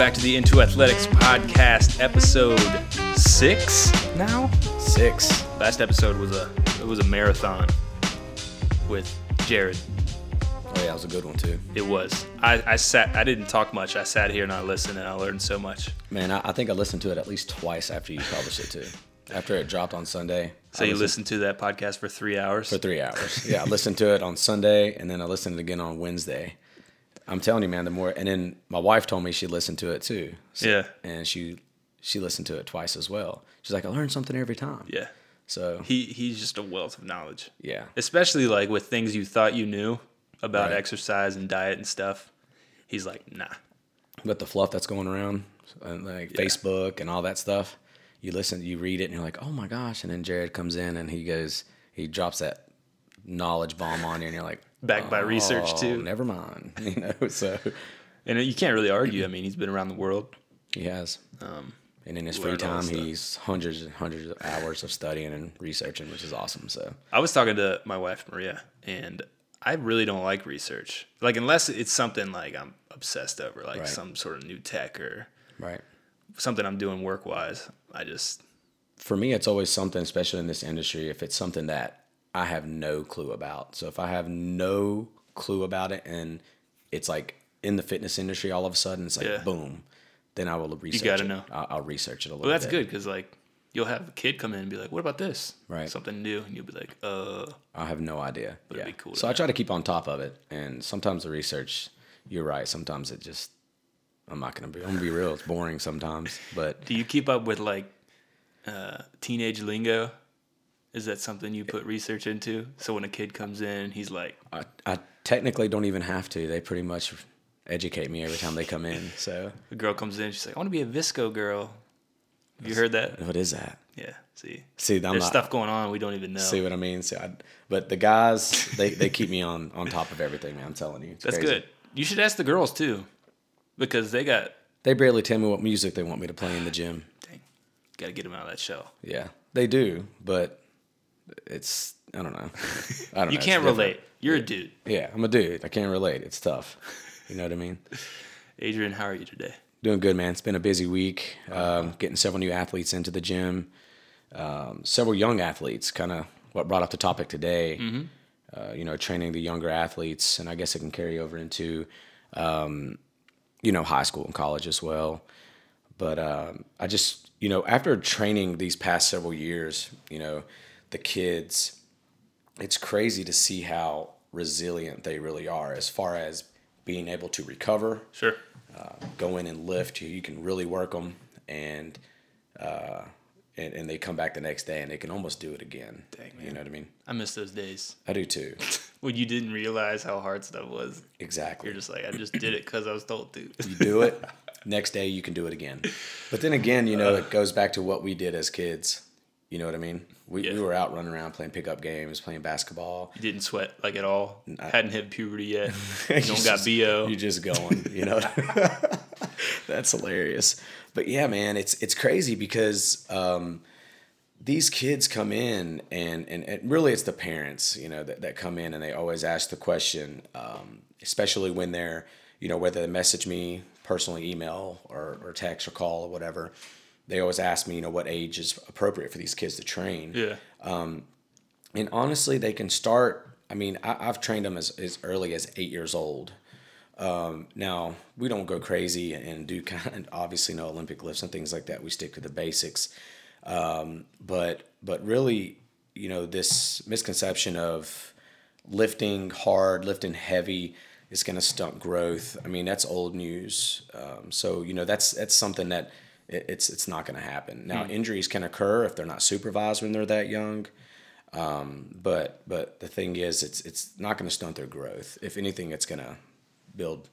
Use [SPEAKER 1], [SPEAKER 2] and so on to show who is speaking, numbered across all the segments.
[SPEAKER 1] back to the N2AthleteX podcast, episode six. Now,
[SPEAKER 2] Six.
[SPEAKER 1] last episode was a it was a marathon with Jared.
[SPEAKER 2] Oh yeah, that was a good one too.
[SPEAKER 1] It was. I, I sat. I didn't talk much. I sat here and I listened, and I learned so much.
[SPEAKER 2] Man, I, I think I listened to it at least twice after you published it too. After it dropped on Sunday.
[SPEAKER 1] So
[SPEAKER 2] I
[SPEAKER 1] you
[SPEAKER 2] listened
[SPEAKER 1] listened to that podcast for three hours.
[SPEAKER 2] for three hours. Yeah, I listened to it on Sunday and then I listened again on Wednesday. I'm telling you, man, the more and then my wife told me she listened to it too. So-
[SPEAKER 1] Yeah.
[SPEAKER 2] And she she listened to it twice as well. She's like, I learned something every time.
[SPEAKER 1] yeah.
[SPEAKER 2] So
[SPEAKER 1] He he's just a wealth of knowledge.
[SPEAKER 2] yeah.
[SPEAKER 1] especially like with things you thought you knew about
[SPEAKER 2] Right.
[SPEAKER 1] exercise and diet and stuff. He's like, nah.
[SPEAKER 2] But the fluff that's going around, and like
[SPEAKER 1] Yeah.
[SPEAKER 2] Facebook and all that stuff, you listen, you read it, and you're like, oh my gosh. And then Jared comes in and he goes, he drops that knowledge bomb on you, and you're like,
[SPEAKER 1] Backed by research,
[SPEAKER 2] "Oh,
[SPEAKER 1] too."
[SPEAKER 2] Never mind. You know, so
[SPEAKER 1] And you can't really argue. I mean, he's been around the world.
[SPEAKER 2] he has.
[SPEAKER 1] Um,
[SPEAKER 2] And in his free time, he's hundreds and hundreds of hours of studying and researching, which is awesome. So
[SPEAKER 1] I was talking to my wife Maria, and I really don't like research. Like unless it's something like I'm obsessed over, like
[SPEAKER 2] Right.
[SPEAKER 1] some sort of new tech or
[SPEAKER 2] right.
[SPEAKER 1] something I'm doing work wise. I just
[SPEAKER 2] For me, it's always something, especially in this industry, if it's something that I have no clue about. So if I have no clue about it and it's like in the fitness industry, all of a sudden it's like
[SPEAKER 1] Yeah.
[SPEAKER 2] boom, then I will research.
[SPEAKER 1] You gotta
[SPEAKER 2] it.
[SPEAKER 1] know.
[SPEAKER 2] I'll, I'll research it a little. Bit.
[SPEAKER 1] Well, that's
[SPEAKER 2] bit.
[SPEAKER 1] good because like you'll have a kid come in and be like, "What about this?"
[SPEAKER 2] Right.
[SPEAKER 1] Something new, and you'll be like, "Uh."
[SPEAKER 2] I have no idea.
[SPEAKER 1] it'd
[SPEAKER 2] yeah.
[SPEAKER 1] be cool
[SPEAKER 2] so I
[SPEAKER 1] know.
[SPEAKER 2] try to keep on top of it, and sometimes the research, you're right. Sometimes it just, I'm not gonna be. I'm gonna be real. It's boring sometimes, but
[SPEAKER 1] Do you keep up with like uh, teenage lingo? Is that something you put research into? So when a kid comes in, he's like,
[SPEAKER 2] I, I technically don't even have to. They pretty much educate me every time they come in. So
[SPEAKER 1] a girl comes in, she's like, I want to be a VSCO girl. Have you heard that?
[SPEAKER 2] what is that?
[SPEAKER 1] Yeah. See,
[SPEAKER 2] See, I'm
[SPEAKER 1] there's
[SPEAKER 2] not.
[SPEAKER 1] stuff going on we don't even know.
[SPEAKER 2] See what I mean? See, I, but the guys, they, they keep me on on top of everything. Man, I'm telling you,
[SPEAKER 1] That's
[SPEAKER 2] crazy.
[SPEAKER 1] good. You should ask the girls too, because they got
[SPEAKER 2] They barely tell me what music they want me to play in the gym.
[SPEAKER 1] dang, got to get them out of that shell.
[SPEAKER 2] Yeah, they do, but it's I don't know. I don't
[SPEAKER 1] You
[SPEAKER 2] know.
[SPEAKER 1] can't relate. You're a dude.
[SPEAKER 2] Yeah, I'm a dude. I can't relate. It's tough. You know what I mean?
[SPEAKER 1] Adrian, how are you today?
[SPEAKER 2] Doing good, man. It's been a busy week. Um, getting several new athletes into the gym. Um, several young athletes. Kind of what brought up the topic today.
[SPEAKER 1] Mm-hmm.
[SPEAKER 2] Uh, you know, training the younger athletes, and I guess it can carry over into, um, you know, high school and college as well. But um, I just, you know, after training these past several years, you know, the kids, it's crazy to see how resilient they really are as far as being able to recover,
[SPEAKER 1] Sure.
[SPEAKER 2] go in and lift. You, you can really work them, and, uh, and and they come back the next day and they can almost do it again.
[SPEAKER 1] Dang,
[SPEAKER 2] You know what I mean?
[SPEAKER 1] I miss those days
[SPEAKER 2] I do too.
[SPEAKER 1] when you didn't realize how hard stuff was.
[SPEAKER 2] Exactly.
[SPEAKER 1] You're just like, I just did it because I was told to.
[SPEAKER 2] you do it next day you can do it again but then again you know it goes back to what we did as kids you know what i mean we,
[SPEAKER 1] Yeah.
[SPEAKER 2] we were out running around playing pickup games playing basketball
[SPEAKER 1] You didn't sweat like at all. Hadn't hit puberty yet. You don't
[SPEAKER 2] You
[SPEAKER 1] got bo.
[SPEAKER 2] you're just going you know that's hilarious but yeah man it's it's crazy because um these kids come in and, and, and really it's the parents you know that, that come in and they always ask the question um, especially when they're you know whether they message me personally email or, or text or call or whatever they always ask me you know what age is appropriate for these kids to train.
[SPEAKER 1] Yeah.
[SPEAKER 2] and honestly they can start i mean I, i've trained them as, as early as eight years old. Um, now we don't go crazy and do kind of obviously no olympic lifts and things like that. We stick to the basics. Um, but but really you know this misconception of lifting hard lifting heavy is going to stunt growth. I mean that's old news. Um, so you know that's that's something that it's it's not going to happen now injuries can occur if they're not supervised when they're that young um, but but the thing is it's it's not going to stunt their growth if anything it's going to build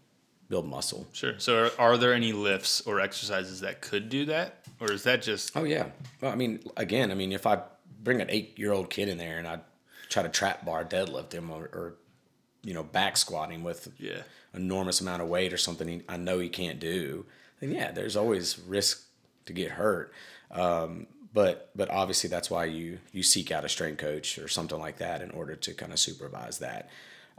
[SPEAKER 2] build muscle
[SPEAKER 1] Sure. So are, are there any lifts or exercises that could do that? Or is that just
[SPEAKER 2] Oh yeah. Well, I mean, again, I mean, if I bring an eight-year-old kid in there and I try to trap bar deadlift him or, or you know, back squat him with
[SPEAKER 1] yeah.
[SPEAKER 2] enormous amount of weight or something he, I know he can't do, then yeah, there's always risk to get hurt. Um, but but obviously that's why you you seek out a strength coach or something like that in order to kind of supervise that.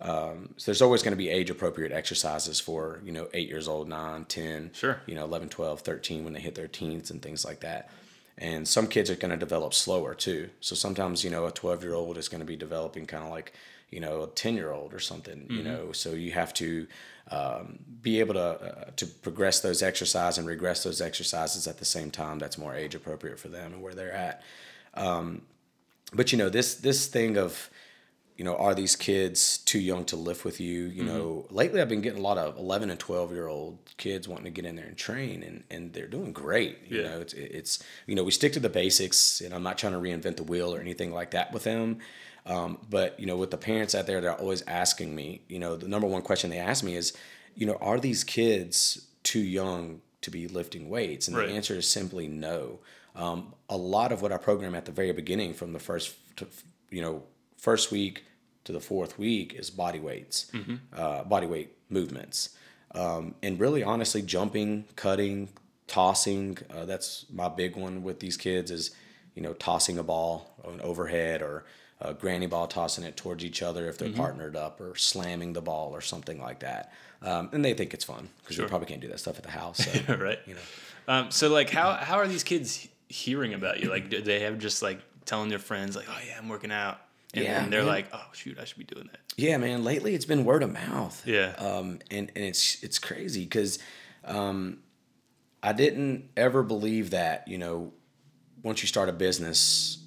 [SPEAKER 2] Um, so there's always going to be age appropriate exercises for, you know, eight years old, nine, 10,
[SPEAKER 1] Sure.
[SPEAKER 2] you know, 11, 12, 13 when they hit their teens and things like that. And some kids are going to develop slower too. So sometimes, you know, a 12 year old is going to be developing kind of like, you know, a 10 year old or something, you know, so you have to um, be able to, uh, to progress those exercises and regress those exercises at the same time. That's more age appropriate for them and where they're at. Um, but you know, this, this thing of, you know, are these kids too young to lift with you? You know, lately I've been getting a lot of 11 and 12 year old kids wanting to get in there and train and, and they're doing great. You
[SPEAKER 1] Yeah.
[SPEAKER 2] know, it's, it's, you know, we stick to the basics and I'm not trying to reinvent the wheel or anything like that with them. Um, but, you know, with the parents out there, they're always asking me, you know, the number one question they ask me is, you know, are these kids too young to be lifting weights? And
[SPEAKER 1] Right.
[SPEAKER 2] the answer is simply no. Um, a lot of what I program at the very beginning, from the first, to, you know, first week to the fourth week, is body weights, uh, body weight movements, um, and really, honestly, jumping, cutting, tossing. Uh, that's my big one with these kids is, you know, tossing a ball overhead or a granny ball, tossing it towards each other if they're partnered up, or slamming the ball or something like that. Um, and they think it's fun because
[SPEAKER 1] Sure.
[SPEAKER 2] they probably can't do that stuff at the house. So.
[SPEAKER 1] right.
[SPEAKER 2] You know.
[SPEAKER 1] Um, so like, how how are these kids hearing about you? Like, do they have just like telling their friends like, oh yeah, I'm working out, and
[SPEAKER 2] Yeah,
[SPEAKER 1] then they're
[SPEAKER 2] man.
[SPEAKER 1] like, oh shoot, I should be doing that.
[SPEAKER 2] Yeah, man. Lately, it's been word of mouth.
[SPEAKER 1] Yeah.
[SPEAKER 2] Um, and and it's it's crazy because, um, I didn't ever believe that you know, once you start a business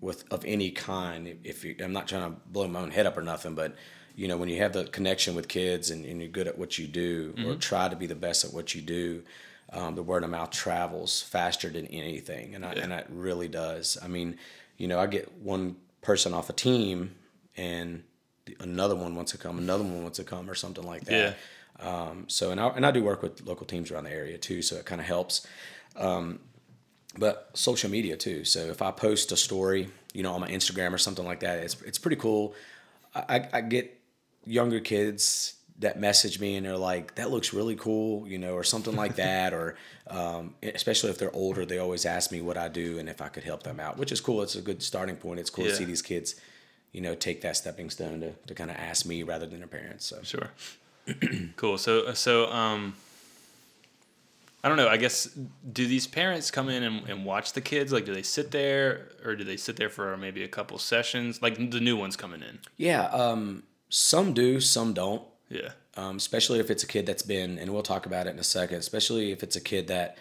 [SPEAKER 2] with of any kind, if you, I'm not trying to blow my own head up or nothing, but you know, when you have the connection with kids and, and you're good at what you do or try to be the best at what you do, um, the word of mouth travels faster than anything, and I,
[SPEAKER 1] Yeah.
[SPEAKER 2] and it really does. I mean, you know, I get one person off a team, and another one wants to come, another one wants to come, or something like that. Um, so, and I and I do work with local teams around the area too, so it kind of helps. Um, but social media too. So if I post a story, you know, on my Instagram or something like that, it's it's pretty cool. I, I- get younger kids that message me and they're like, "That looks really cool," you know, or something like that. Or um, especially if they're older, they always ask me what I do and if I could help them out, which is cool. It's a good starting point. It's cool
[SPEAKER 1] Yeah.
[SPEAKER 2] to see these kids, you know, take that stepping stone to, to kind of ask me rather than their parents. So
[SPEAKER 1] Sure. cool. So so um I don't know. I guess do these parents come in and, and watch the kids? Like, do they sit there, or do they sit there for maybe a couple sessions? Like the new ones coming in.
[SPEAKER 2] yeah, um, some do, some don't.
[SPEAKER 1] Yeah.
[SPEAKER 2] um, especially if it's a kid that's been, and we'll talk about it in a second, especially if it's a kid that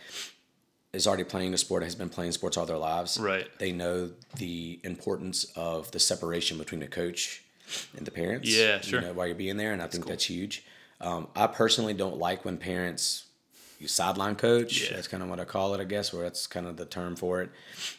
[SPEAKER 2] is already playing the sport, has been playing sports all their lives.
[SPEAKER 1] Right.
[SPEAKER 2] They know the importance of the separation between the coach and the parents.
[SPEAKER 1] Yeah, sure.
[SPEAKER 2] You know, while you're being there, and I think that's huge. Um, I personally don't like when parents you sideline coach.
[SPEAKER 1] Yeah.
[SPEAKER 2] That's kind of what I call it, I guess, where that's kind of the term for it.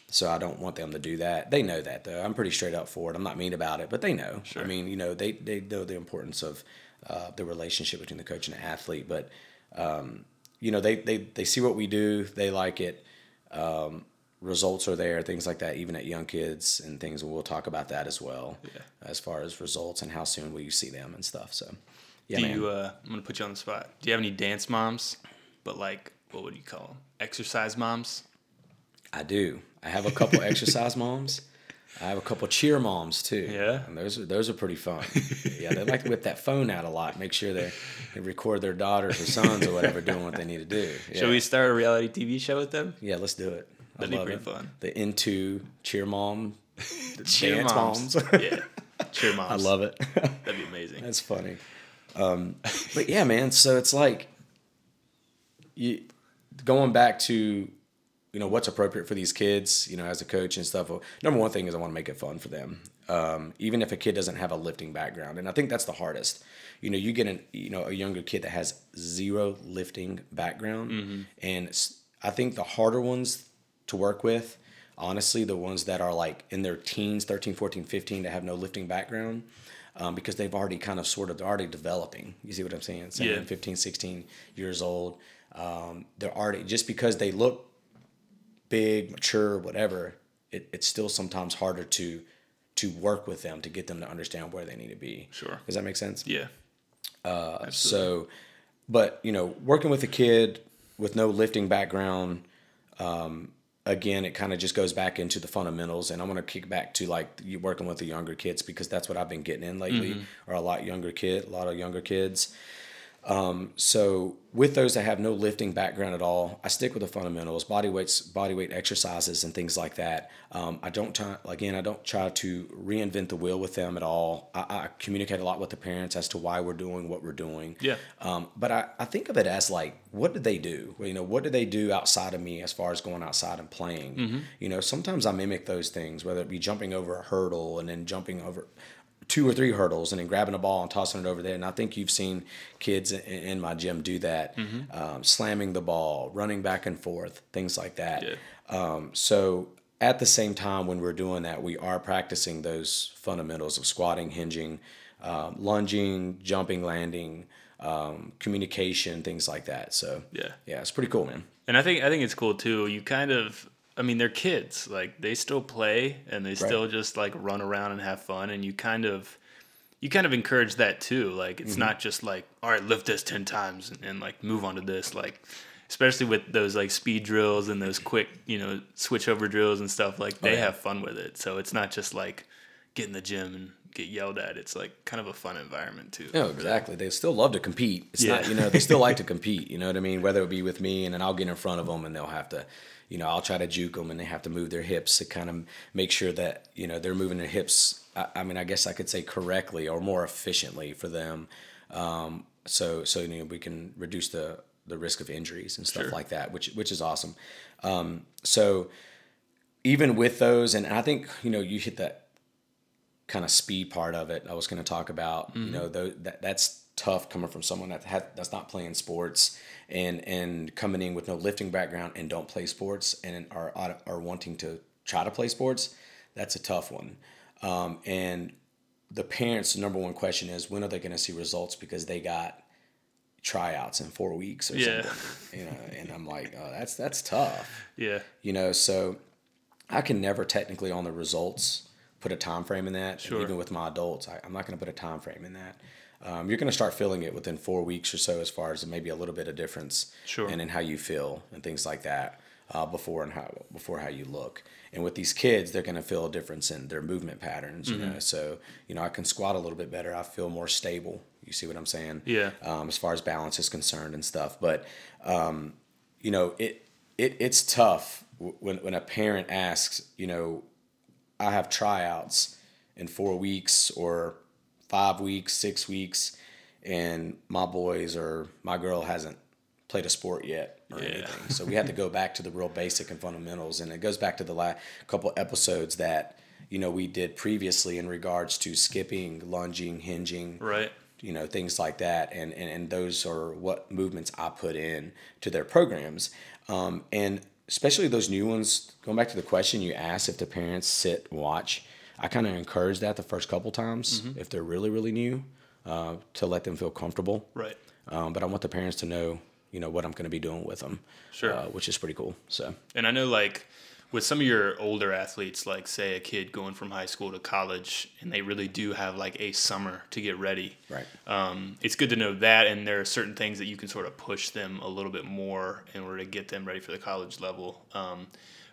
[SPEAKER 2] So I don't want them to do that. They know that though. I'm pretty straight up for it. I'm not mean about it, but they know.
[SPEAKER 1] Sure.
[SPEAKER 2] I mean, you know, they they know the importance of uh, the relationship between the coach and the athlete. But um, you know, they they they see what we do. They like it. Um, results are there, things like that, even at young kids and things. We'll talk about that as well,
[SPEAKER 1] Yeah.
[SPEAKER 2] as far as results and how soon will you see them and stuff. So, yeah,
[SPEAKER 1] do
[SPEAKER 2] man.
[SPEAKER 1] you? Uh, I'm gonna put you on the spot. Do you have any dance moms? But like, what would you call them? Exercise moms.
[SPEAKER 2] I do. I have a couple exercise moms. I have a couple cheer moms too.
[SPEAKER 1] Yeah?
[SPEAKER 2] and those are those are pretty fun. yeah, they like to whip that phone out a lot. Make sure they, they record their daughters or sons or whatever doing what they need to do. Yeah.
[SPEAKER 1] Should we start a reality TV show with them?
[SPEAKER 2] Yeah, let's do it.
[SPEAKER 1] That'd be
[SPEAKER 2] love
[SPEAKER 1] pretty
[SPEAKER 2] it.
[SPEAKER 1] fun.
[SPEAKER 2] The into cheer mom. the
[SPEAKER 1] Cheer
[SPEAKER 2] dance
[SPEAKER 1] moms.
[SPEAKER 2] moms.
[SPEAKER 1] yeah. Cheer moms.
[SPEAKER 2] I love it.
[SPEAKER 1] That'd be amazing.
[SPEAKER 2] That's funny. Um, but yeah, man. So it's like you going back to you know what's appropriate for these kids. You know, as a coach and stuff. Number one thing is I want to make it fun for them. Um, even if a kid doesn't have a lifting background, and I think that's the hardest. You know, you get an you know a younger kid that has zero lifting background, and i think the harder ones to work with honestly the ones that are like in their teens 13 14 15 that have no lifting background um, because they've already kind of sort of they're already developing you see what i'm saying 7
[SPEAKER 1] Yeah.
[SPEAKER 2] 15 16 years old um, they're already just because they look big mature whatever it, it's still sometimes harder to to work with them to get them to understand where they need to be
[SPEAKER 1] Sure.
[SPEAKER 2] does that make sense
[SPEAKER 1] Yeah.
[SPEAKER 2] so, but you know, working with a kid with no lifting background, um, again, it kind of just goes back into the fundamentals, and I'm gonna kick back to like you working with the younger kids because that's what I've been getting in lately, or a lot younger kid, a lot of younger kids. Um, so with those that have no lifting background at all, I stick with the fundamentals, body weights, body weight exercises, and things like that. Um, I don't try again. I don't try to reinvent the wheel with them at all. I, I communicate a lot with the parents as to why we're doing what we're doing.
[SPEAKER 1] Yeah.
[SPEAKER 2] Um, but I, I think of it as like, what did they do? Well, you know, what did they do outside of me as far as going outside and playing? You know, sometimes I mimic those things, whether it be jumping over a hurdle and then jumping over two or three hurdles and then grabbing a ball and tossing it over there. And I think you've seen kids in, my gym do that, um, slamming the ball, running back and forth, things like that.
[SPEAKER 1] Yeah.
[SPEAKER 2] Um, so at the same time, when we're doing that, we are practicing those fundamentals of squatting, hinging, um, lunging, jumping, landing, um, communication, things like that. So
[SPEAKER 1] Yeah.
[SPEAKER 2] yeah, it's pretty cool, man.
[SPEAKER 1] And I think I think it's cool too. You kind of I mean they're kids. Like they still play and they still just like run around and have fun and you kind of you kind of encourage that too. Like it's mm-hmm. not just like all right, lift this 10 times and, and like move on to this like especially with those like speed drills and those quick, you know, switch over drills and stuff like they oh,
[SPEAKER 2] yeah.
[SPEAKER 1] have fun with it. So it's not just like get in the gym and get yelled at. It's like kind of a fun environment too.
[SPEAKER 2] No, exactly. They still love to compete. It's
[SPEAKER 1] Yeah.
[SPEAKER 2] not, you know, they still like to compete. You know what I mean? Whether it be with me and then I'll get in front of them and they'll have to, you know, I'll try to juke them and they have to move their hips to kind of make sure that, you know, they're moving their hips. I, I mean, I guess I could say correctly or more efficiently for them. Um, so, so, you know, we can reduce the, the risk of injuries and stuff
[SPEAKER 1] Sure.
[SPEAKER 2] like that, which, which is awesome. Um, so even with those, and I think, you know, you hit that kind of speed part of it I was going to talk about. You know, though that that's tough coming from someone that had, that's not playing sports and and coming in with no lifting background and don't play sports and are are wanting to try to play sports. That's a tough one. Um, and the parents' number one question is when are they going to see results because they got tryouts in four weeks or
[SPEAKER 1] Yeah.
[SPEAKER 2] something. You know, and I'm like, oh, that's that's tough
[SPEAKER 1] Yeah.
[SPEAKER 2] you know so i can never technically on the results put a time frame in that And even with my adults I, i'm not going to put a time frame in that um, you're going to start feeling it within four weeks or so as far as maybe a little bit of difference
[SPEAKER 1] Sure.
[SPEAKER 2] and in how you feel and things like that uh, before and how before how you look and with these kids they're going to feel a difference in their movement patterns
[SPEAKER 1] Mm-hmm.
[SPEAKER 2] you know so you know i can squat a little bit better i feel more stable you see what i'm saying
[SPEAKER 1] Yeah.
[SPEAKER 2] um, as far as balance is concerned and stuff. But um, you know, it it it's tough when when a parent asks, you know, I have tryouts in four weeks or five weeks, six weeks, and my boys or my girl hasn't played a sport yet or
[SPEAKER 1] Yeah.
[SPEAKER 2] anything. So we have to go back to the real basic and fundamentals, and it goes back to the last couple episodes that you know we did previously in regards to skipping, lunging, hinging,
[SPEAKER 1] Right.
[SPEAKER 2] you know things like that and, and and those are what movements i put in to their programs um, and especially those new ones going back to the question you asked if the parents sit watch i kind of encourage that the first couple times
[SPEAKER 1] Mm-hmm.
[SPEAKER 2] if they're really really new uh, to let them feel comfortable
[SPEAKER 1] Right.
[SPEAKER 2] um, but i want the parents to know you know what i'm going to be doing with them
[SPEAKER 1] Sure.
[SPEAKER 2] uh, which is pretty cool so
[SPEAKER 1] And I know, like, with some of your older athletes, like, say, a kid going from high school to college, and they really do have, like, a summer to get ready.
[SPEAKER 2] right
[SPEAKER 1] Um, it's good to know that, and there are certain things that you can sort of push them a little bit more in order to get them ready for the college level. Um,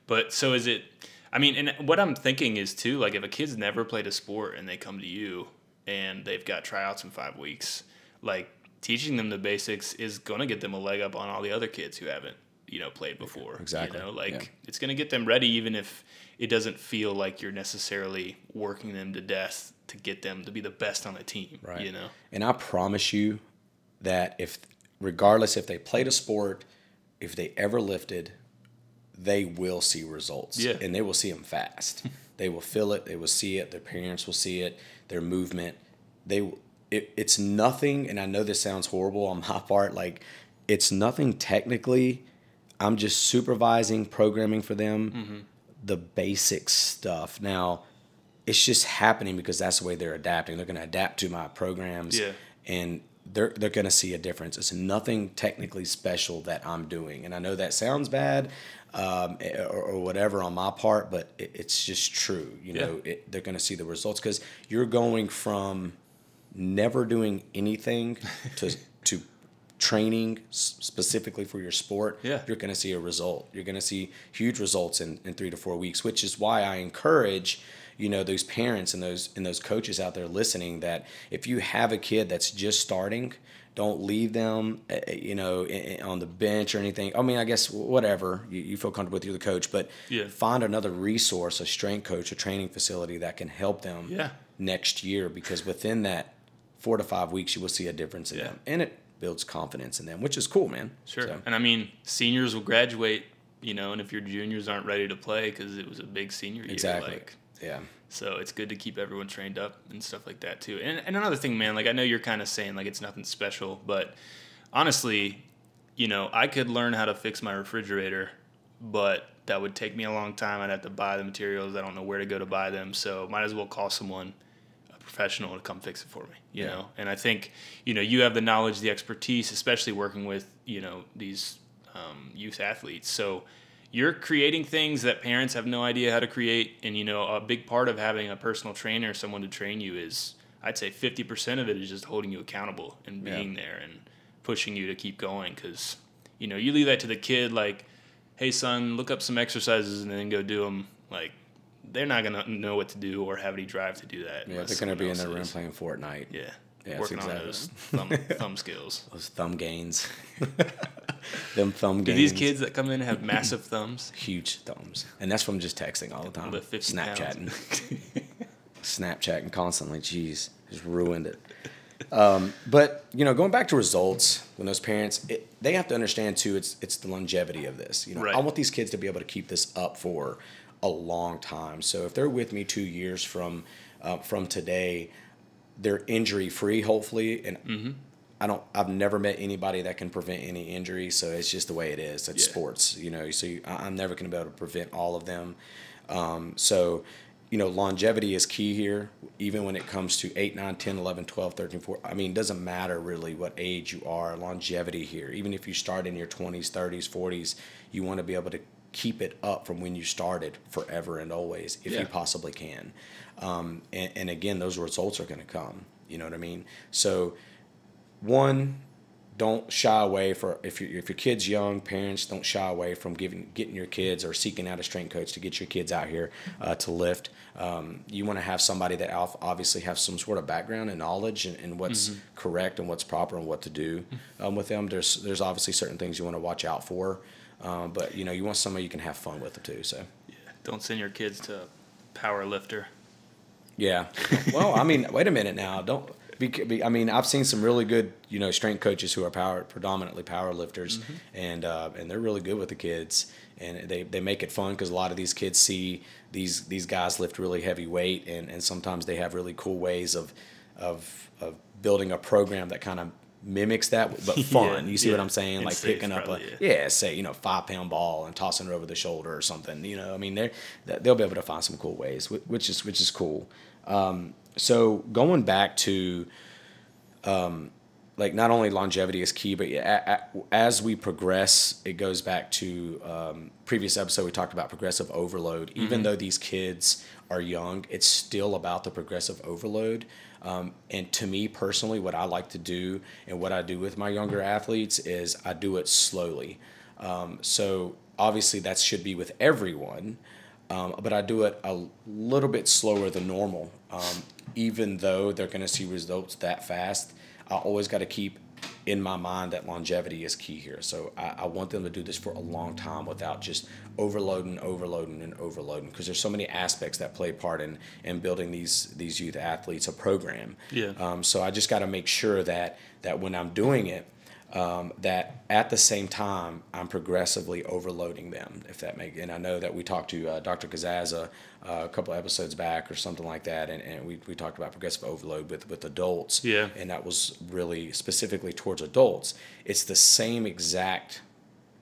[SPEAKER 1] but so is it? I mean, and what I'm thinking is too, like, if a kid's never played a sport and they come to you and they've got tryouts in five weeks, like teaching them the basics is gonna get them a leg up on all the other kids who haven't, you know, played before.
[SPEAKER 2] Exactly,
[SPEAKER 1] You know, like
[SPEAKER 2] yeah.
[SPEAKER 1] it's gonna get them ready, even if it doesn't feel like you're necessarily working them to death to get them to be the best on the team.
[SPEAKER 2] Right.
[SPEAKER 1] You know.
[SPEAKER 2] And I promise you that if, regardless if they played a sport, if they ever lifted, they will see results.
[SPEAKER 1] Yeah.
[SPEAKER 2] And they will see them fast. they will feel it. They will see it. Their parents will see it. Their movement. They. It, it's nothing. And I know this sounds horrible on my part. Like, it's nothing technically. I'm just supervising, programming for them, the basic stuff. Now, it's just happening because that's the way they're adapting. They're going to adapt to my programs,
[SPEAKER 1] Yeah.
[SPEAKER 2] and they're they're going to see a difference. It's nothing technically special that I'm doing, and I know that sounds bad um, eh, or, or whatever on my part, but it, it's just true. You know, it, they're going to see the results because you're going from never doing anything to to training specifically for your sport,
[SPEAKER 1] yeah.
[SPEAKER 2] you're going to see a result. You're going to see huge results in, in three to four weeks, which is why I encourage you know those parents and those and those coaches out there listening that if you have a kid that's just starting don't leave them eh, eh, you know on the bench or anything i mean i guess whatever you, you feel comfortable with you're the coach but
[SPEAKER 1] yeah.
[SPEAKER 2] find another resource a strength coach a training facility that can help them
[SPEAKER 1] yeah.
[SPEAKER 2] next year because within that four to five weeks you will see a difference in
[SPEAKER 1] yeah.
[SPEAKER 2] them and it builds confidence in them which is cool man
[SPEAKER 1] sure
[SPEAKER 2] so.
[SPEAKER 1] and i mean seniors will graduate you know and if your juniors aren't ready to play because it was a big senior year
[SPEAKER 2] exactly
[SPEAKER 1] like
[SPEAKER 2] yeah.
[SPEAKER 1] So it's good to keep everyone trained up and stuff like that too. And, and another thing, man, like I know you're kind of saying like it's nothing special, but honestly, you know, I could learn how to fix my refrigerator, but that would take me a long time. I'd have to buy the materials. I don't know where to go to buy them. So might as well call someone, professional, to come fix it for me. You yeah. know, and I think you know you have the knowledge, the expertise, especially working with you know these um, youth athletes. So you're creating things that parents have no idea how to create and you know a big part of having a personal trainer or someone to train you is i'd say 50% of it is just holding you accountable and being yeah. there and pushing you to keep going because you know you leave that to the kid like hey son look up some exercises and then go do them like they're not gonna know what to do or have any drive to do that
[SPEAKER 2] yeah they're gonna be in their room playing fortnite
[SPEAKER 1] yeah yeah, working exactly. on those thumb, thumb skills.
[SPEAKER 2] Those thumb gains. Them thumb gains.
[SPEAKER 1] Do these kids that come in have massive thumbs?
[SPEAKER 2] Huge thumbs, and that's from just texting all the time, Snapchatting, Snapchatting constantly. Jeez, just ruined it. Um, but you know, going back to results, when those parents, it, they have to understand too. It's it's the longevity of this. You know,
[SPEAKER 1] right.
[SPEAKER 2] I want these kids to be able to keep this up for a long time. So if they're with me two years from uh, from today, they're injury free, hopefully. And
[SPEAKER 1] mm-hmm.
[SPEAKER 2] I don't, I've never met anybody that can prevent any injury. So it's just the way it is. It's yeah. sports, you know. So you, I'm never going to be able to prevent all of them. Um, so, you know, longevity is key here, even when it comes to 8, 9, 10, 11, 12, 13, 14. I mean, it doesn't matter really what age you are, longevity here. Even if you start in your 20s, 30s, 40s, you want to be able to keep it up from when you started forever and always if yeah. you possibly can. Um, and, and again, those results are going to come. You know what I mean? So, one, don't shy away for if you if your kid's young, parents don't shy away from giving getting your kids or seeking out a strength coach to get your kids out here uh, to lift. Um, you want to have somebody that obviously has some sort of background and knowledge and, and what's mm-hmm. correct and what's proper and what to do um, with them. There's there's obviously certain things you want to watch out for, um, but you know you want somebody you can have fun with them too. So
[SPEAKER 1] yeah, don't send your kids to a power lifter.
[SPEAKER 2] Yeah. Well, I mean, wait a minute now. Don't. Be, be, I mean, I've seen some really good, you know, strength coaches who are power, predominantly power lifters, mm-hmm. and uh, and they're really good with the kids, and they, they make it fun because a lot of these kids see these these guys lift really heavy weight, and, and sometimes they have really cool ways of of of building a program that kind of mimics that, but fun. Yeah, you see yeah. what I'm saying? like picking up probably, a yeah. yeah. say you know five pound ball and tossing it over the shoulder or something. You know, I mean they they'll be able to find some cool ways, which is which is cool. Um, so going back to um, like not only longevity is key, but as we progress, it goes back to um, previous episode we talked about progressive overload. Mm-hmm. Even though these kids are young, it's still about the progressive overload. Um, and to me personally, what I like to do and what I do with my younger athletes is I do it slowly. Um, so obviously that should be with everyone, um, but I do it a little bit slower than normal. Um, even though they're going to see results that fast, I always got to keep in my mind that longevity is key here. So I, I, want them to do this for a long time without just overloading, overloading, and overloading because there's so many aspects that play part in in building these these youth athletes a program.
[SPEAKER 1] Yeah.
[SPEAKER 2] Um, so I just got to make sure that that when I'm doing it, um, that at the same time I'm progressively overloading them. If that make and I know that we talked to uh, Dr. Kazaza uh, a couple episodes back or something like that, and, and we, we talked about progressive overload with with adults.
[SPEAKER 1] Yeah,
[SPEAKER 2] and that was really specifically towards adults. It's the same exact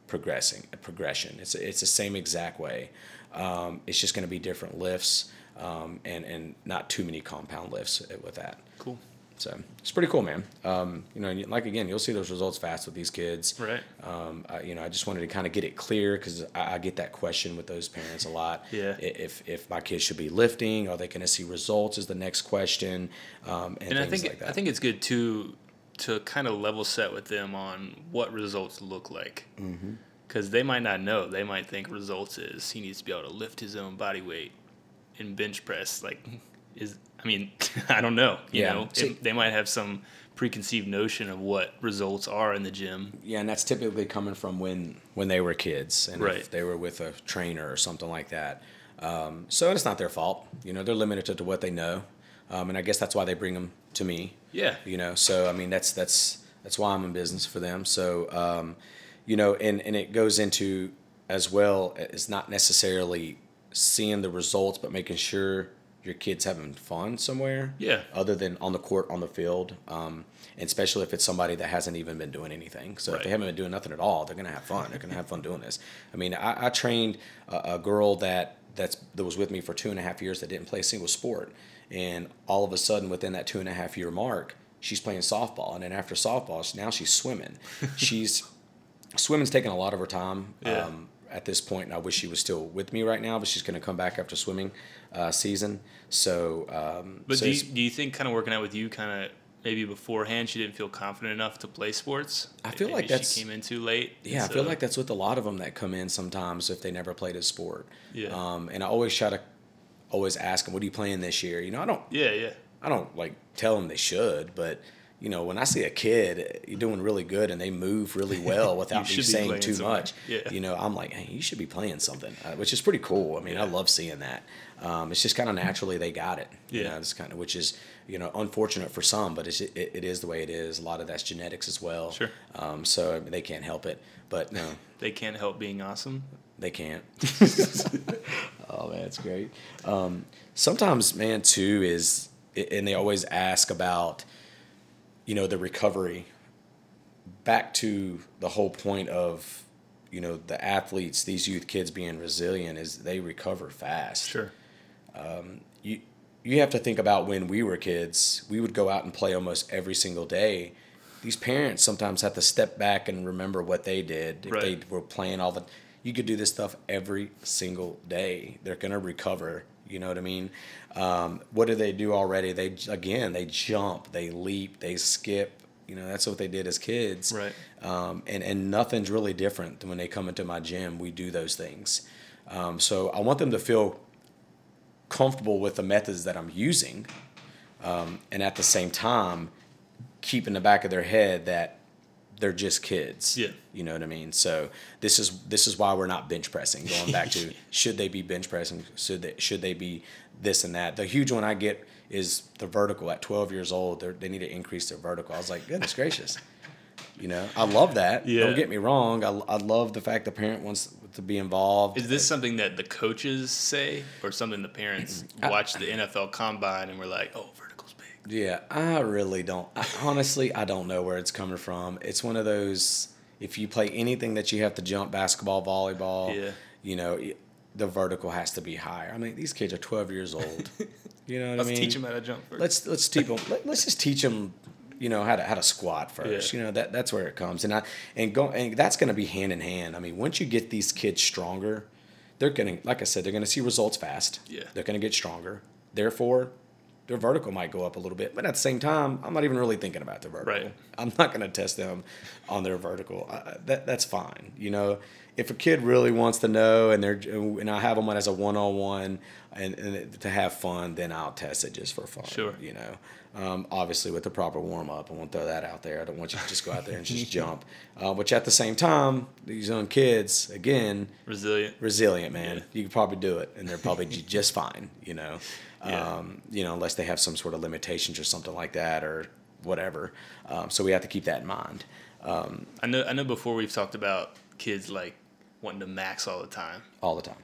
[SPEAKER 2] progressing progression. It's it's the same exact way. Um, it's just going to be different lifts um, and and not too many compound lifts with that.
[SPEAKER 1] Cool.
[SPEAKER 2] So it's pretty cool, man. Um, you know, like again, you'll see those results fast with these kids.
[SPEAKER 1] Right.
[SPEAKER 2] Um, I, you know, I just wanted to kind of get it clear because I, I, get that question with those parents a lot.
[SPEAKER 1] Yeah.
[SPEAKER 2] If if my kids should be lifting, are they going to see results? Is the next question. Um, and,
[SPEAKER 1] and I think
[SPEAKER 2] like
[SPEAKER 1] I think it's good too. to kind of level set with them on what results look like.
[SPEAKER 2] Mm-hmm.
[SPEAKER 1] Because they might not know. They might think results is he needs to be able to lift his own body weight and bench press. Like, is I mean, I don't know. You
[SPEAKER 2] Yeah.
[SPEAKER 1] know, It- they might have some preconceived notion of what results are in the gym.
[SPEAKER 2] Yeah, and that's typically coming from when when they were kids and
[SPEAKER 1] Right.
[SPEAKER 2] if they were with a trainer or something like that. Um, so it's not their fault. You know, they're limited to what they know, um, and I guess that's why they bring them to me.
[SPEAKER 1] Yeah.
[SPEAKER 2] You know, so I mean that's that's that's why I'm in business for them. So um, you know, and and it goes into as well as not necessarily seeing the results, but making sure your kid's having fun somewhere.
[SPEAKER 1] Yeah.
[SPEAKER 2] Other than on the court, on the field, um, and especially if it's somebody that hasn't even been doing anything. So if they haven't been doing nothing at all, they're gonna have fun. They're gonna have fun doing this. I mean, I, I trained a, a girl that that's that was with me for two and a half years that didn't play a single sport, and all of a sudden within that two and a half year mark, she's playing softball, and then after softball, now she's swimming. she's swimming's taking a lot of her time
[SPEAKER 1] Yeah.
[SPEAKER 2] um, at this point, and I wish she was still with me right now. But she's going to come back after swimming uh, season. So, um,
[SPEAKER 1] But
[SPEAKER 2] so
[SPEAKER 1] do you, do you think kind of working out with you kind of maybe beforehand she didn't feel confident enough to play sports?
[SPEAKER 2] I feel
[SPEAKER 1] Maybe
[SPEAKER 2] like that's-
[SPEAKER 1] she came in too late.
[SPEAKER 2] yeah, I feel like that's with a lot of them that come in sometimes if they never played a sport.
[SPEAKER 1] Yeah.
[SPEAKER 2] Um, and I always try to always ask them, "What are you playing this year?" You know, I don't
[SPEAKER 1] Yeah, yeah.
[SPEAKER 2] I don't like tell them they should, but you know, when I see a kid you're doing really good and they move really well without me saying too much,
[SPEAKER 1] Yeah.
[SPEAKER 2] you know, I'm like, hey, you should be playing something, uh, which is pretty cool. I mean, I love seeing that. Um, it's just kind of naturally they got it. You
[SPEAKER 1] Yeah.
[SPEAKER 2] know, it's kind of which is you know unfortunate for some, but it's, it, it is the way it is. A lot of that's genetics as well.
[SPEAKER 1] Sure.
[SPEAKER 2] Um, so they can't help it, but no,
[SPEAKER 1] They can't help being awesome.
[SPEAKER 2] they can't. oh man, it's great. Um, sometimes, man, too is, and they always ask about, you know, the recovery. Back to the whole point of, you know, the athletes, these youth kids being resilient is they recover fast.
[SPEAKER 1] Sure.
[SPEAKER 2] Um, you you have to think about when we were kids, we would go out and play almost every single day. These parents sometimes have to step back and remember what they did. If they were playing all the you could do this stuff every single day. They're gonna recover. You know what I mean? Um, what do they do already? They again they jump, they leap, they skip. You know that's what they did as kids.
[SPEAKER 1] Right.
[SPEAKER 2] Um, and and nothing's really different than when they come into my gym. We do those things. Um, so I want them to feel comfortable with the methods that I'm using, um, and at the same time, keep in the back of their head that they're just kids.
[SPEAKER 1] Yeah.
[SPEAKER 2] You know what I mean? So this is this is why we're not bench pressing. Going back to should they be bench pressing? Should they should they be this and that? The huge one I get is the vertical. At 12 years old, they they need to increase their vertical. I was like, goodness gracious. You know, I love that.
[SPEAKER 1] Yeah.
[SPEAKER 2] Don't get me wrong. I, I love the fact the parent wants to be involved.
[SPEAKER 1] Is this something that the coaches say, or something the parents watch the NFL combine and we're like, "Oh, vertical's big."
[SPEAKER 2] Yeah, I really don't. I, honestly, I don't know where it's coming from. It's one of those. If you play anything that you have to jump, basketball, volleyball,
[SPEAKER 1] Yeah.
[SPEAKER 2] you know, the vertical has to be higher. I mean, these kids are twelve years old. You know what
[SPEAKER 1] Let's
[SPEAKER 2] I mean?
[SPEAKER 1] teach them how to jump first.
[SPEAKER 2] Let's let's teach them. Let, let's just teach them. You know how to how to squat first.
[SPEAKER 1] Yeah.
[SPEAKER 2] You know that that's where it comes, and I and go and that's going to be hand in hand. I mean, once you get these kids stronger, they're going to like I said, they're going to see results fast.
[SPEAKER 1] Yeah.
[SPEAKER 2] they're going to get stronger. Therefore, their vertical might go up a little bit, but at the same time, I'm not even really thinking about their vertical.
[SPEAKER 1] Right.
[SPEAKER 2] I'm not going to test them on their vertical. Uh, that that's fine. You know, if a kid really wants to know and they're and I have them as a one on one and and to have fun, then I'll test it just for fun.
[SPEAKER 1] Sure.
[SPEAKER 2] You know, um, obviously with the proper warm up. I won't throw that out there. I don't want you to just go out there and just jump. Uh, which at the same time, these young kids again
[SPEAKER 1] Resilient.
[SPEAKER 2] resilient, man.
[SPEAKER 1] Yeah.
[SPEAKER 2] You could probably do it, and they're probably just fine. You know,
[SPEAKER 1] Yeah.
[SPEAKER 2] um, you know, unless they have some sort of limitations or something like that, or whatever. Um, so we have to keep that in mind. Um,
[SPEAKER 1] I know. I know. Before we've talked about kids like wanting to max all the time.
[SPEAKER 2] all the time.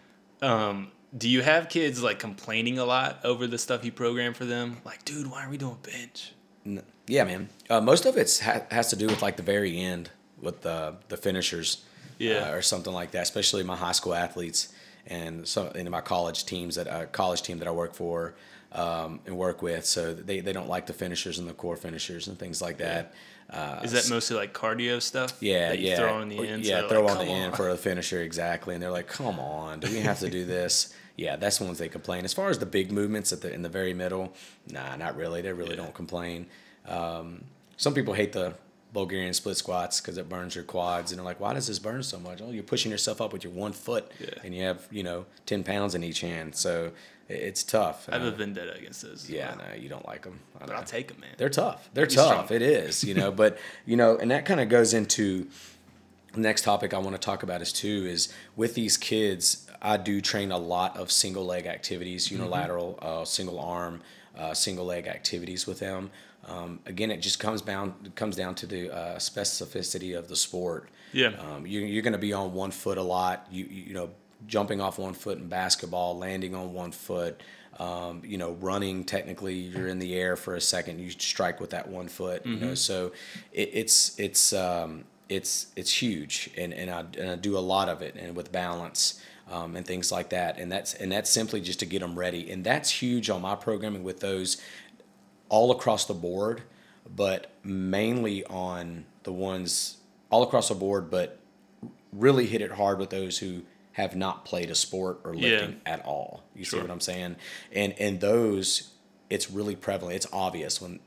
[SPEAKER 1] Um, do you have kids like complaining a lot over the stuff you program for them? Like, dude, why are we doing bench?
[SPEAKER 2] N- Yeah, man. Uh, most of it ha- has to do with like the very end with the the finishers,
[SPEAKER 1] Yeah.
[SPEAKER 2] uh, or something like that. Especially my high school athletes and some in my college teams that uh, college team that I work for um, and work with. So they, they don't like the finishers and the core finishers and things like that. Uh,
[SPEAKER 1] Is that mostly like cardio stuff?
[SPEAKER 2] Yeah,
[SPEAKER 1] that you
[SPEAKER 2] yeah.
[SPEAKER 1] Throw in the end.
[SPEAKER 2] Yeah,
[SPEAKER 1] so
[SPEAKER 2] throw
[SPEAKER 1] like,
[SPEAKER 2] on the
[SPEAKER 1] "Come
[SPEAKER 2] end for a finisher exactly, and they're like, "Come on, do we have to do this?" Yeah, that's the ones they complain. As far as the big movements at the in the very middle, nah, not really. They really
[SPEAKER 1] Yeah.
[SPEAKER 2] don't complain. Um, some people hate the Bulgarian split squats because it burns your quads, and they're like, "Why does this burn so much?" Oh, you're pushing yourself up with your one foot,
[SPEAKER 1] Yeah.
[SPEAKER 2] and you have you know ten pounds in each hand, so it's tough.
[SPEAKER 1] I have a
[SPEAKER 2] Uh,
[SPEAKER 1] vendetta against those.
[SPEAKER 2] yeah,
[SPEAKER 1] well.
[SPEAKER 2] no, you don't like them. I
[SPEAKER 1] but
[SPEAKER 2] know.
[SPEAKER 1] I'll take them, man.
[SPEAKER 2] They're tough. They're tough.
[SPEAKER 1] strong.
[SPEAKER 2] It is, you know. but you know, and that kind of goes into next topic I want to talk about is too is with these kids. I do train a lot of single leg activities,
[SPEAKER 1] Mm-hmm.
[SPEAKER 2] unilateral, uh, single arm, uh, single leg activities with them. Um, again, it just comes down comes down to the uh, specificity of the sport.
[SPEAKER 1] Yeah.
[SPEAKER 2] Um, you, you're going to be on one foot a lot. You, you you know, jumping off one foot in basketball, landing on one foot. Um, you know, running. Technically, you're in the air for a second. You strike with that one foot. You know, so it, it's it's um, it's it's huge, and and I and I do a lot of it, and with balance. Um, and things like that, and that's and that's simply just to get them ready, and that's huge on my programming with those all across the board, but mainly on the ones all across the board, but really hit it hard with those who have not played a sport or lifting at all. You see what I'm saying? And and those, it's really prevalent. It's obvious when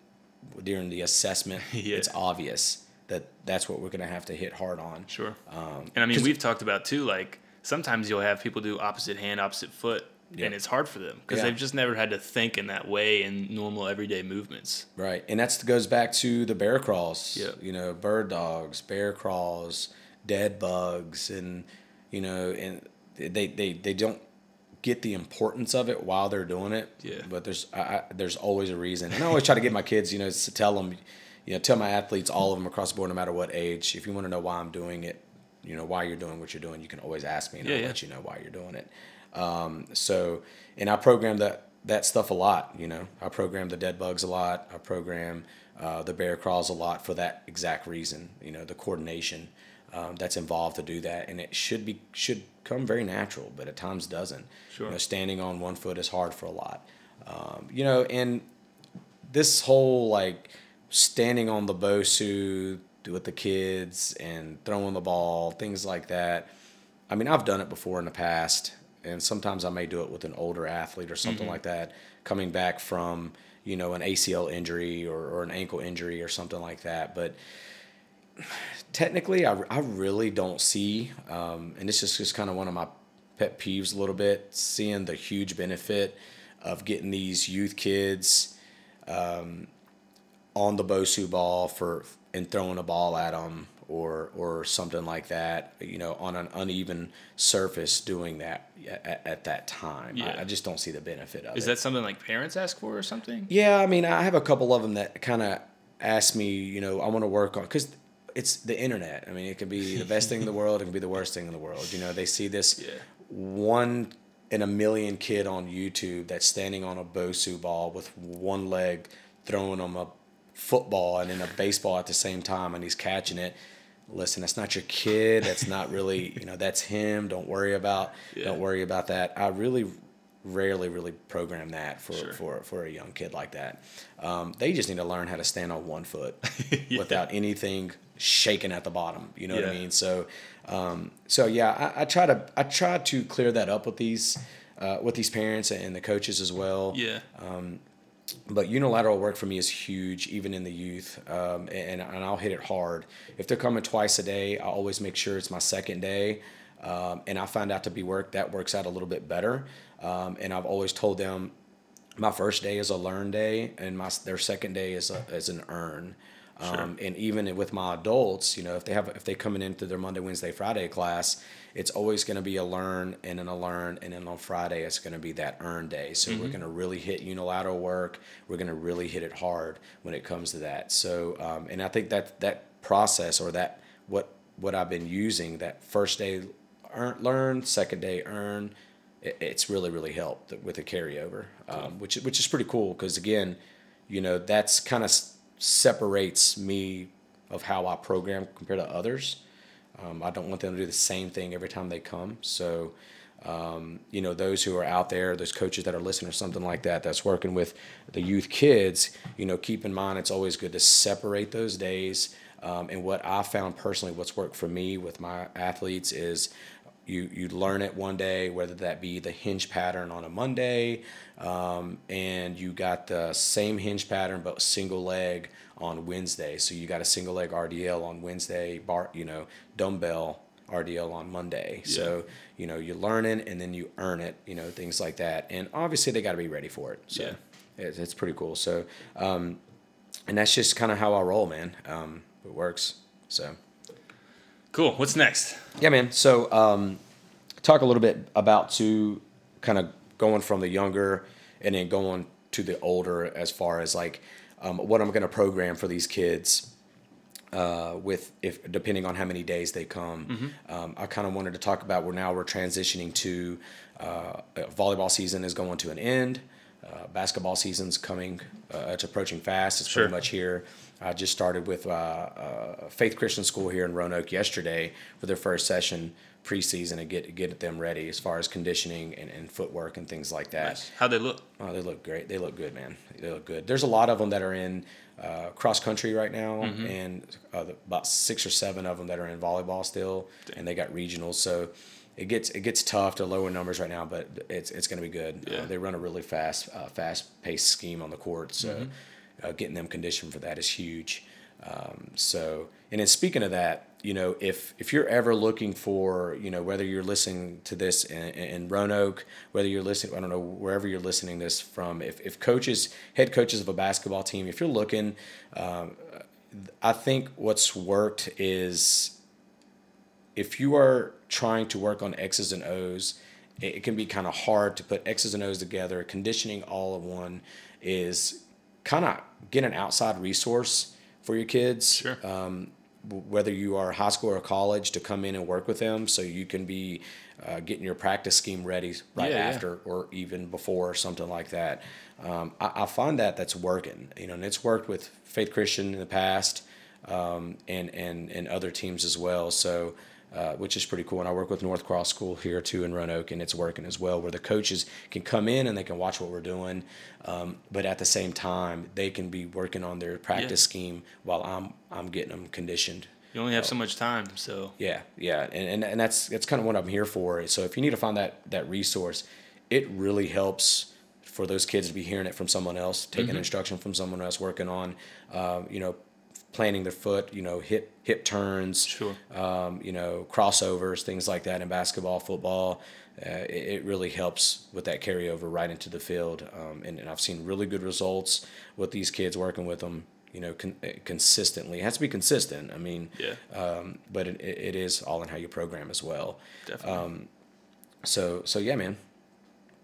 [SPEAKER 2] during the assessment.
[SPEAKER 1] Yeah.
[SPEAKER 2] It's obvious that that's what we're gonna have to hit hard on.
[SPEAKER 1] Sure.
[SPEAKER 2] Um,
[SPEAKER 1] and I mean, we've talked about too. Like sometimes you'll have people do opposite hand, opposite foot, and it's hard for them because
[SPEAKER 2] Yeah.
[SPEAKER 1] they've just never had to think in that way in normal everyday movements.
[SPEAKER 2] Right, and that goes back to the bear crawls.
[SPEAKER 1] Yeah.
[SPEAKER 2] You know, bird dogs, bear crawls, dead bugs, and you know, and they they they don't get the importance of it while they're doing it.
[SPEAKER 1] Yeah.
[SPEAKER 2] But there's I, I, there's always a reason, and I always try to get my kids, you know, to tell them, you know, tell my athletes, all of them across the board, no matter what age, if you want to know why I'm doing it, you know, why you're doing what you're doing, you can always ask me, and
[SPEAKER 1] Yeah,
[SPEAKER 2] I'll
[SPEAKER 1] yeah.
[SPEAKER 2] let you know why you're doing it. Um, so, and I program that that stuff a lot. You know, I program the dead bugs a lot. I program uh, the bear crawls a lot for that exact reason. You know, the coordination um, that's involved to do that, and it should be should come very natural, but at times doesn't.
[SPEAKER 1] Sure.
[SPEAKER 2] You know, standing on one foot is hard for a lot. Um, you know, and this whole like standing on the Bosu with the kids and throwing the ball, things like that. I mean, I've done it before in the past, and sometimes I may do it with an older athlete or something like that, coming back from you know an ACL injury or, or an ankle injury or something like that. But technically, I, I really don't see, um, and this is just kind of one of my pet peeves a little bit, seeing the huge benefit of getting these youth kids um, on the Bosu ball for and throwing a ball at them or or something like that, you know, on an uneven surface doing that at, at that time.
[SPEAKER 1] Yeah.
[SPEAKER 2] I, I just don't see the benefit of
[SPEAKER 1] Is
[SPEAKER 2] it.
[SPEAKER 1] that something like parents ask for or something?
[SPEAKER 2] Yeah, I mean, I have a couple of them that kind of ask me, you know, I want to work on because it's the internet. I mean, it can be the best thing in the world, it can be the worst thing in the world. You know, they see this
[SPEAKER 1] Yeah.
[SPEAKER 2] one in a million kid on YouTube that's standing on a Bosu ball with one leg throwing them a football and then a baseball at the same time, and he's catching it. Listen, that's not your kid. That's not really, you know, that's him. Don't worry about,
[SPEAKER 1] Yeah.
[SPEAKER 2] don't worry about that. I really rarely really program that for
[SPEAKER 1] Sure.
[SPEAKER 2] for for a young kid like that. Um, they just need to learn how to stand on one foot
[SPEAKER 1] Yeah.
[SPEAKER 2] without anything shaking at the bottom. You know what I mean? So, um, so yeah, I, I try to I try to clear that up with these uh, with these parents and the coaches as well.
[SPEAKER 1] Yeah.
[SPEAKER 2] But unilateral work for me is huge, even in the youth, um, and and I'll hit it hard. If they're coming twice a day, I always make sure it's my second day, um, and I find out to be work that works out a little bit better. Um, and I've always told them my first day is a learn day, and my their second day is a, is an earn. Um, and even with my adults, you know, if they have if they coming into their Monday, Wednesday, Friday class, it's always going to be a learn and then a learn, and then on Friday it's going to be that earn day. So we're going to really hit unilateral work. We're going to really hit it hard when it comes to that. So, um, and I think that that process or that what what I've been using that first day earn, learn, second day earn, it, it's really really helped with the carryover, um, which which is pretty cool because again, you know that's kind of separates me of how I program compared to others. Um, I don't want them to do the same thing every time they come. So, um, you know, those who are out there, those coaches that are listening or something like that, that's working with the youth kids, you know, keep in mind it's always good to separate those days. Um, and what I found personally, what's worked for me with my athletes is you you learn it one day, whether that be the hinge pattern on a Monday, um, and you got the same hinge pattern but single leg on Wednesday. So you got a single leg RDL on Wednesday, bar you know dumbbell RDL on Monday. Yeah. So you know you learn it and then you earn it. You know things like that, and obviously they got to be ready for it. So yeah. it's, it's pretty cool. So um, and that's just kind of how I roll, man. Um, it works. So.
[SPEAKER 1] Cool. What's next?
[SPEAKER 2] Yeah, man. So, um, talk a little bit about to kind of going from the younger and then going to the older as far as like um, what I'm going to program for these kids uh, with if depending on how many days they come. Mm-hmm. Um, I kind of wanted to talk about where now we're transitioning to uh, volleyball season is going to an end. Uh, basketball season's coming. Uh, it's approaching fast. It's sure. pretty much here. I just started with uh, uh, Faith Christian School here in Roanoke yesterday for their first session preseason and get get them ready as far as conditioning and, and footwork and things like that. Nice.
[SPEAKER 1] How they look?
[SPEAKER 2] Oh, they look great. They look good, man. They look good. There's a lot of them that are in uh, cross country right now, mm-hmm. and uh, about six or seven of them that are in volleyball still, and they got regionals. So it gets it gets tough to lower numbers right now, but it's it's going to be good. Yeah. Uh, they run a really fast uh, fast paced scheme on the court, so. Mm-hmm uh, getting them conditioned for that is huge. Um, so, and then speaking of that, you know, if if you're ever looking for, you know, whether you're listening to this in, in Roanoke, whether you're listening, I don't know, wherever you're listening this from, if if coaches, head coaches of a basketball team, if you're looking, um, I think what's worked is if you are trying to work on X's and O's, it, it can be kind of hard to put X's and O's together. Conditioning all of one is kind of get an outside resource for your kids.
[SPEAKER 1] Sure.
[SPEAKER 2] Um, whether you are high school or college to come in and work with them so you can be uh, getting your practice scheme ready right yeah, after yeah. or even before or something like that um, I, I, find that that's working you know and it's worked with faith christian in the past um, and and and other teams as well so uh, which is pretty cool. And I work with North Cross School here too in Roanoke, and it's working as well, where the coaches can come in and they can watch what we're doing, um, but at the same time they can be working on their practice yeah. scheme while I'm I'm getting them conditioned.
[SPEAKER 1] You only have so much time, so
[SPEAKER 2] yeah, yeah, and and, and that's that's kind of what I'm here for. So if you need to find that that resource, it really helps for those kids to be hearing it from someone else, taking mm-hmm. instruction from someone else, working on, uh, you know, planting their foot, you know, hip hip turns,
[SPEAKER 1] sure.
[SPEAKER 2] um, you know, crossovers, things like that in basketball, football. Uh, it, it, really helps with that carryover right into the field, um, and, and, I've seen really good results with these kids working with them. You know, con- uh, consistently. It has to be consistent. I mean,
[SPEAKER 1] yeah.
[SPEAKER 2] Um, but it, it is all in how you program as well.
[SPEAKER 1] Definitely.
[SPEAKER 2] Um, so so yeah, man.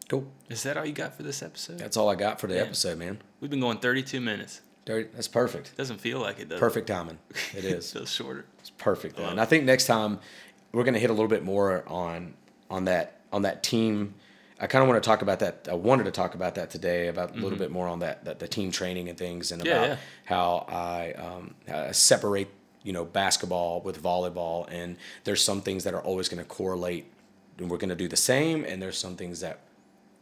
[SPEAKER 2] Cool.
[SPEAKER 1] Is that all you got for this episode?
[SPEAKER 2] That's all I got for the episode, man.
[SPEAKER 1] We've been going 32 minutes.
[SPEAKER 2] That's perfect.
[SPEAKER 1] Doesn't feel like it does.
[SPEAKER 2] Perfect timing. It is.
[SPEAKER 1] it feels shorter.
[SPEAKER 2] It's perfect. And I think next time we're going to hit a little bit more on on that on that team. I kind of want to talk about that. I wanted to talk about that today about mm-hmm. a little mm-hmm. bit more on that, that the team training and things and
[SPEAKER 1] yeah,
[SPEAKER 2] about
[SPEAKER 1] yeah.
[SPEAKER 2] how I um, separate you know basketball with volleyball and there's some things that are always going to correlate and we're going to do the same and there's some things that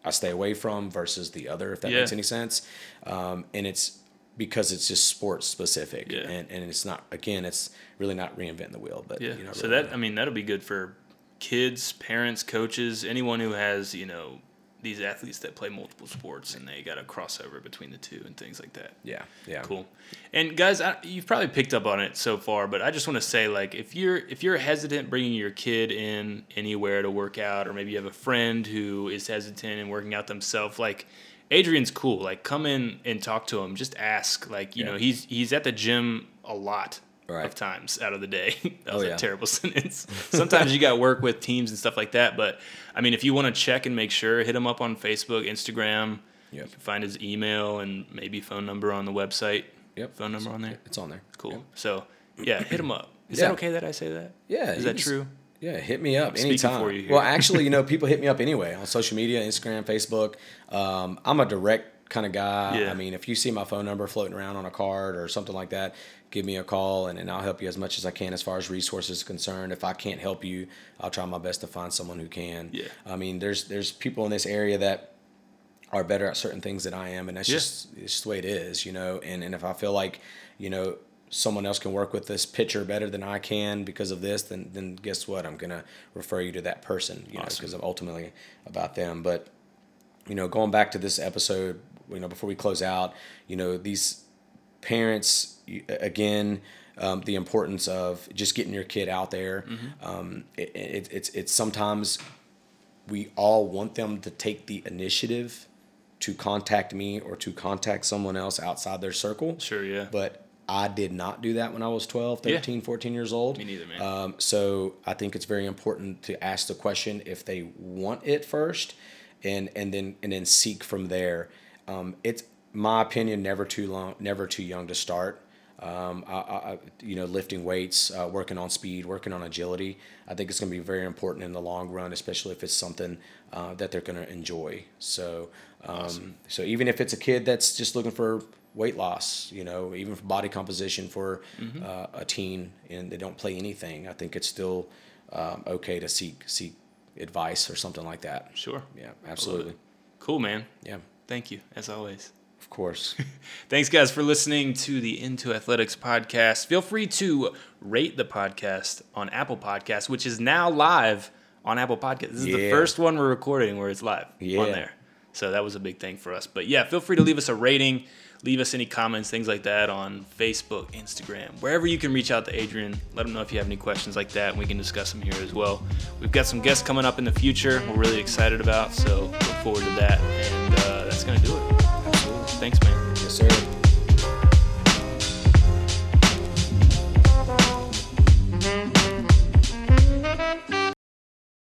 [SPEAKER 2] I stay away from versus the other if that yeah. makes any sense um, and it's because it's just sports specific.
[SPEAKER 1] Yeah.
[SPEAKER 2] and, and it's not again it's really not reinventing the wheel but
[SPEAKER 1] yeah.
[SPEAKER 2] you know,
[SPEAKER 1] so that i mean that'll be good for kids parents coaches anyone who has you know these athletes that play multiple sports and they got a crossover between the two and things like that.
[SPEAKER 2] Yeah yeah.
[SPEAKER 1] Cool. And guys I, you've probably picked up on it so far but i just want to say like if you're if you're hesitant bringing your kid in anywhere to work out or maybe you have a friend who is hesitant and working out themselves like Adrian's cool. Like, come in and talk to him. Just ask. Like, you yeah. know, he's he's at the gym a lot right. of times out of the day. that was oh, yeah. a terrible sentence. Sometimes you got work with teams and stuff like that. But I mean, if you want to check and make sure, hit him up on Facebook, Instagram. Yep. You can find his email and maybe phone number on the website.
[SPEAKER 2] Yep.
[SPEAKER 1] Phone number on there.
[SPEAKER 2] It's on there.
[SPEAKER 1] Cool.
[SPEAKER 2] Yep.
[SPEAKER 1] So yeah, hit him up. Is yeah. that okay that I say that?
[SPEAKER 2] Yeah.
[SPEAKER 1] Is that true?
[SPEAKER 2] Yeah, hit me up I'm anytime. Well, actually, you know, people hit me up anyway on social media, Instagram, Facebook. Um, I'm a direct kind of guy.
[SPEAKER 1] Yeah.
[SPEAKER 2] I mean, if you see my phone number floating around on a card or something like that, give me a call and, and I'll help you as much as I can as far as resources concerned. If I can't help you, I'll try my best to find someone who can.
[SPEAKER 1] Yeah.
[SPEAKER 2] I mean, there's there's people in this area that are better at certain things than I am, and that's
[SPEAKER 1] yeah.
[SPEAKER 2] just it's just the way it is, you know. And and if I feel like, you know, someone else can work with this pitcher better than I can because of this, then then guess what? I'm gonna refer you to that person, you know, because I'm ultimately about them. But you know, going back to this episode, you know, before we close out, you know, these parents again. Um, the importance of just getting your kid out there. Um, it, it, it's it's sometimes we all want them to take the initiative to contact me or to contact someone else outside their circle.
[SPEAKER 1] Sure, yeah.
[SPEAKER 2] But I did not do that when I was 12,
[SPEAKER 1] Yeah.
[SPEAKER 2] 13, 14 years old.
[SPEAKER 1] Me neither, man.
[SPEAKER 2] Um, so I think it's very important to ask the question if they want it first and, and then and then seek from there. Um, it's my opinion, never too long, never too young to start. Um, I, I, you know, lifting weights, uh, working on speed, working on agility. I think it's going to be very important in the long run, especially if it's something uh, that they're going to enjoy. So, um, so even if it's a kid that's just looking for weight loss, you know, even for body composition for uh, a teen and they don't play anything, I think it's still um, okay to seek seek advice or something like that.
[SPEAKER 1] Sure.
[SPEAKER 2] Yeah, absolutely.
[SPEAKER 1] Cool, man.
[SPEAKER 2] Yeah,
[SPEAKER 1] Thank you, as always.
[SPEAKER 2] of course.
[SPEAKER 1] Thanks, guys, for listening to the N2AthleteX podcast. Feel free to rate the podcast on Apple Podcasts, which is now live on Apple Podcasts. This is the first one we're recording where it's live
[SPEAKER 2] Yeah.
[SPEAKER 1] on there. So that was a big thing for us. But yeah, feel free to leave us a rating, leave us any comments, things like that on Facebook, Instagram, wherever you can reach out to Adrian. Let him know if you have any questions like that, and we can discuss them here as well. We've got some guests coming up in the future we're really excited about, so look forward to that. And uh, that's going to do it.
[SPEAKER 2] absolutely.
[SPEAKER 1] Thanks, man.